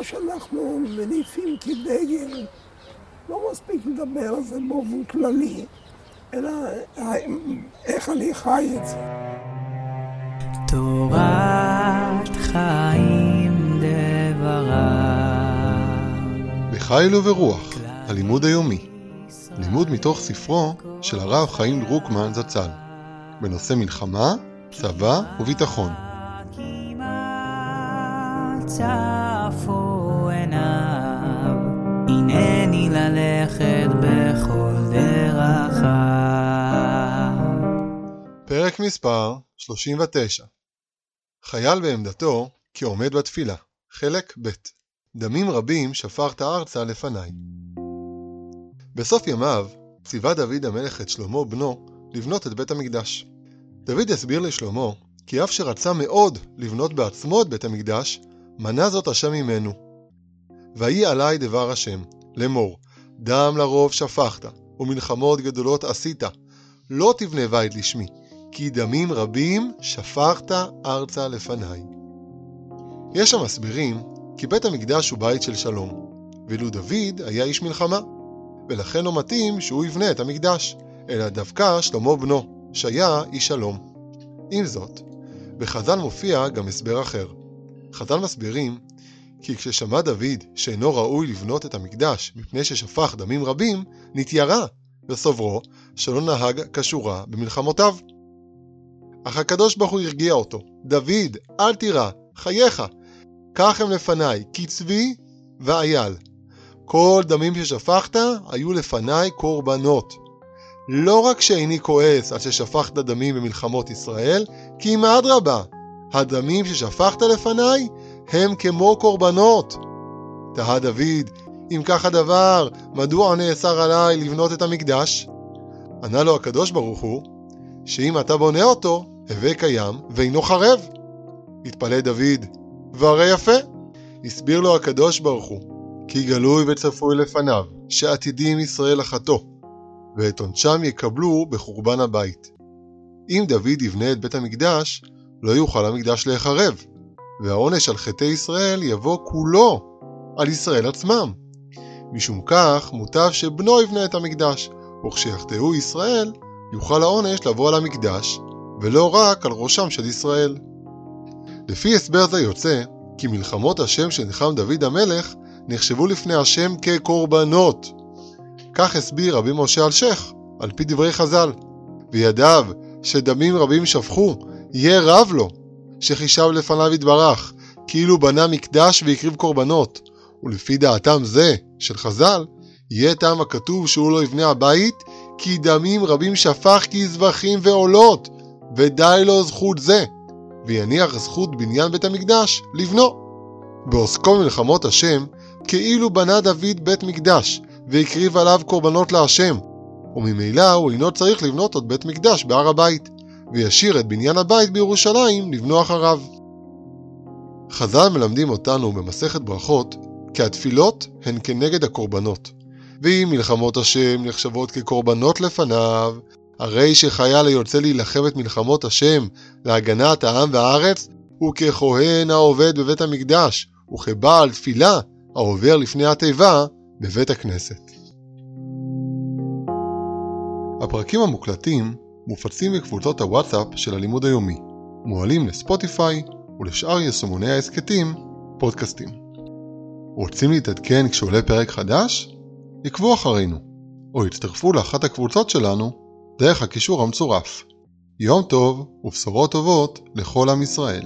מה שאנחנו מניפים כדגל, לא מספיק לדבר על זה באופן כללי, אלא איך אני חי את זה. תורת חיים דברה בחיל וברוח, הלימוד היומי. לימוד מתוך ספרו של הרב חיים דרוקמן זצ"ל, בנושא מלחמה, צבא וביטחון. צפו עיניו, הנני ללכת בכל דרכיו. פרק מספר 39 חייל בעמדתו כעומד בתפילה, חלק ב' דמים רבים שפרת ארצה לפניי. בסוף ימיו ציווה דוד המלך את שלמה בנו לבנות את בית המקדש. דוד הסביר לשלמה כי אף שרצה מאוד לבנות בעצמו את בית המקדש, מנע זאת השם ממנו. ויהי עלי דבר השם, לאמור, דם לרוב שפכת, ומלחמות גדולות עשית, לא תבנה בית לשמי, כי דמים רבים שפכת ארצה לפניי. יש המסבירים כי בית המקדש הוא בית של שלום, ואילו דוד היה איש מלחמה, ולכן לא מתאים שהוא יבנה את המקדש, אלא דווקא שלמה בנו, שהיה איש שלום. עם זאת, בחז"ל מופיע גם הסבר אחר. חז"ל מסבירים כי כששמע דוד שאינו ראוי לבנות את המקדש מפני ששפך דמים רבים, נתיירא וסוברו שלא נהג כשורה במלחמותיו. אך הקדוש ברוך הוא הרגיע אותו, דוד, אל תירא, חייך, קח הם לפניי, קצבי ואייל. כל דמים ששפכת היו לפניי קורבנות. לא רק שאיני כועס על ששפכת דמים במלחמות ישראל, כי אם אדרבה, הדמים ששפכת לפניי הם כמו קורבנות. תהה דוד, אם כך הדבר, מדוע נאסר עליי לבנות את המקדש? ענה לו הקדוש ברוך הוא, שאם אתה בונה אותו, הווה קיים ואינו חרב. התפלא דוד, והרי יפה. הסביר לו הקדוש ברוך הוא, כי גלוי וצפוי לפניו, שעתידים ישראל לחטוא, ואת עונשם יקבלו בחורבן הבית. אם דוד יבנה את בית המקדש, לא יוכל המקדש להיחרב, והעונש על חטאי ישראל יבוא כולו על ישראל עצמם. משום כך, מוטב שבנו יבנה את המקדש, וכשיחטאו ישראל, יוכל העונש לבוא על המקדש, ולא רק על ראשם של ישראל. לפי הסבר זה יוצא, כי מלחמות השם שנלחם דוד המלך נחשבו לפני השם כקורבנות. כך הסביר רבי משה אלשיך, על פי דברי חז"ל. וידיו שדמים רבים שפכו, יהיה רב לו, שחישב לפניו יתברך, כאילו בנה מקדש והקריב קורבנות. ולפי דעתם זה, של חז"ל, יהיה טעם הכתוב שהוא לא יבנה הבית, כי דמים רבים שפך כזבחים ועולות, ודי לו זכות זה, ויניח זכות בניין בית המקדש לבנו. בעוסקו במלחמות השם, כאילו בנה דוד בית מקדש, והקריב עליו קורבנות להשם, וממילא הוא אינו צריך לבנות עוד בית מקדש בהר הבית, וישאיר את בניין הבית בירושלים לבנו אחריו. חז"ל מלמדים אותנו במסכת ברכות, כי התפילות הן כנגד הקורבנות. ואם מלחמות השם נחשבות כקורבנות לפניו, הרי שחייל היוצא להילחם את מלחמות השם להגנת העם והארץ, הוא ככהן העובד בבית המקדש, וכבעל תפילה העובר לפני התיבה בבית הכנסת. הפרקים המוקלטים מופצים בקבוצות הוואטסאפ של הלימוד היומי, מועלים לספוטיפיי ולשאר יישומוני ההסכתים, פודקאסטים. רוצים להתעדכן כשעולה פרק חדש? עקבו אחרינו, או הצטרפו לאחת הקבוצות שלנו דרך הקישור המצורף. יום טוב ובשורות טובות לכל עם ישראל.